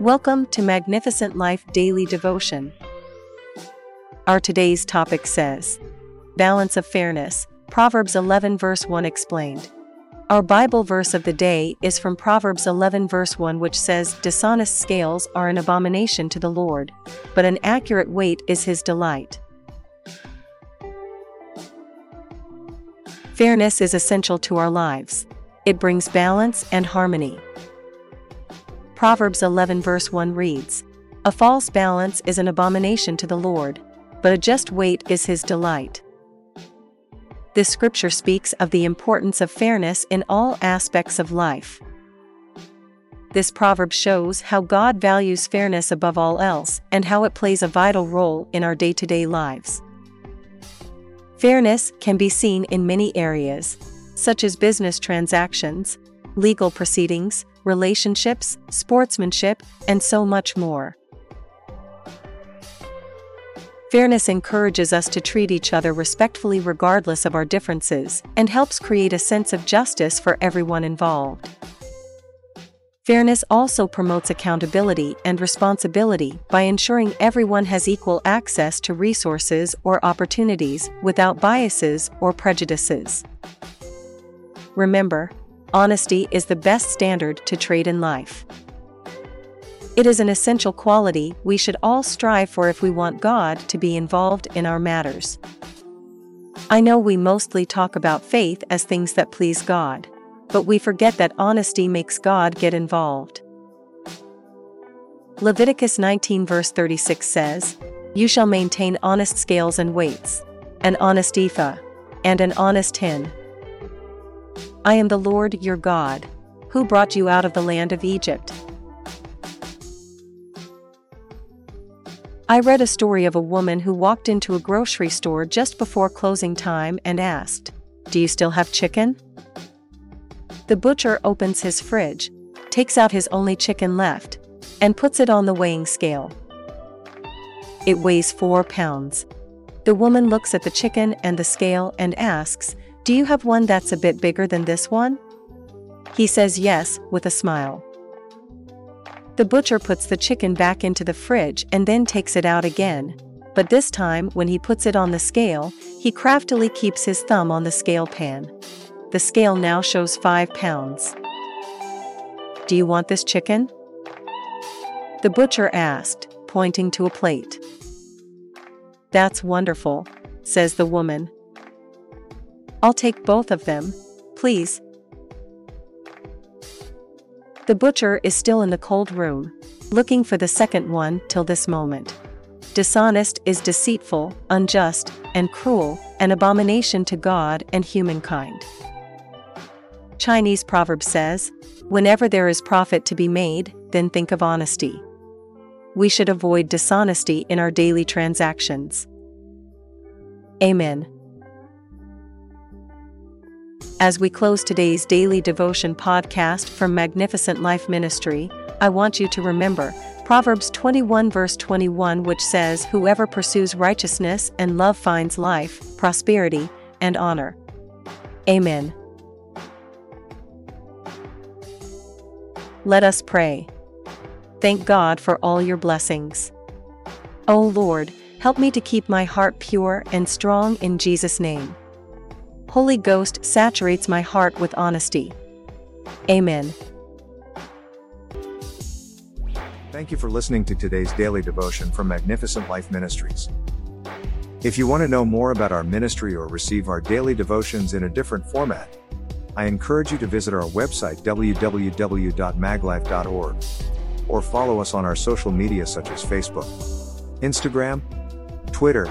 Welcome to Magnificent Life Daily Devotion. Our today's topic says Balance of Fairness, Proverbs 11 verse 1 explained. Our Bible verse of the day is from Proverbs 11 verse 1 which says Dishonest scales are an abomination to the Lord, but an accurate weight is his delight. Fairness is essential to our lives. It brings balance and harmony. Proverbs 11 verse 1 reads, A false balance is an abomination to the Lord, but a just weight is his delight. This scripture speaks of the importance of fairness in all aspects of life. This proverb shows how God values fairness above all else and how it plays a vital role in our day to day lives. Fairness can be seen in many areas, such as business transactions, legal proceedings, relationships, sportsmanship, and so much more. Fairness encourages us to treat each other respectfully regardless of our differences and helps create a sense of justice for everyone involved. Fairness also promotes accountability and responsibility by ensuring everyone has equal access to resources or opportunities without biases or prejudices. Remember, honesty is the best standard to trade in life. It is an essential quality we should all strive for if we want God to be involved in our matters. I know we mostly talk about faith as things that please God, but we forget that honesty makes God get involved. Leviticus 19 verse 36 says, You shall maintain honest scales and weights, an honest ephah, and an honest hin, I am the Lord your God, who brought you out of the land of Egypt. I read a story of a woman who walked into a grocery store just before closing time and asked, Do you still have chicken? The butcher opens his fridge, takes out his only chicken left, and puts it on the weighing scale. It weighs four pounds. The woman looks at the chicken and the scale and asks, do you have one that's a bit bigger than this one? He says yes, with a smile. The butcher puts the chicken back into the fridge and then takes it out again. But this time, when he puts it on the scale, he craftily keeps his thumb on the scale pan. The scale now shows 5 pounds. Do you want this chicken? The butcher asked, pointing to a plate. That's wonderful, says the woman, I'll take both of them, please. The butcher is still in the cold room, looking for the second one till this moment. Dishonest is deceitful, unjust, and cruel, an abomination to God and humankind. Chinese proverb says, Whenever there is profit to be made, then think of honesty. We should avoid dishonesty in our daily transactions. Amen. As we close today's daily devotion podcast from Magnificent Life Ministry, I want you to remember Proverbs 21 verse 21 which says whoever pursues righteousness and love finds life, prosperity, and honor. Amen. Let us pray. Thank God for all your blessings. O Lord, help me to keep my heart pure and strong in Jesus' name. Holy Ghost saturates my heart with honesty. Amen. Thank you for listening to today's daily devotion from Magnificent Life Ministries. If you want to know more about our ministry or receive our daily devotions in a different format, I encourage you to visit our website www.maglife.org or follow us on our social media such as Facebook, Instagram, Twitter,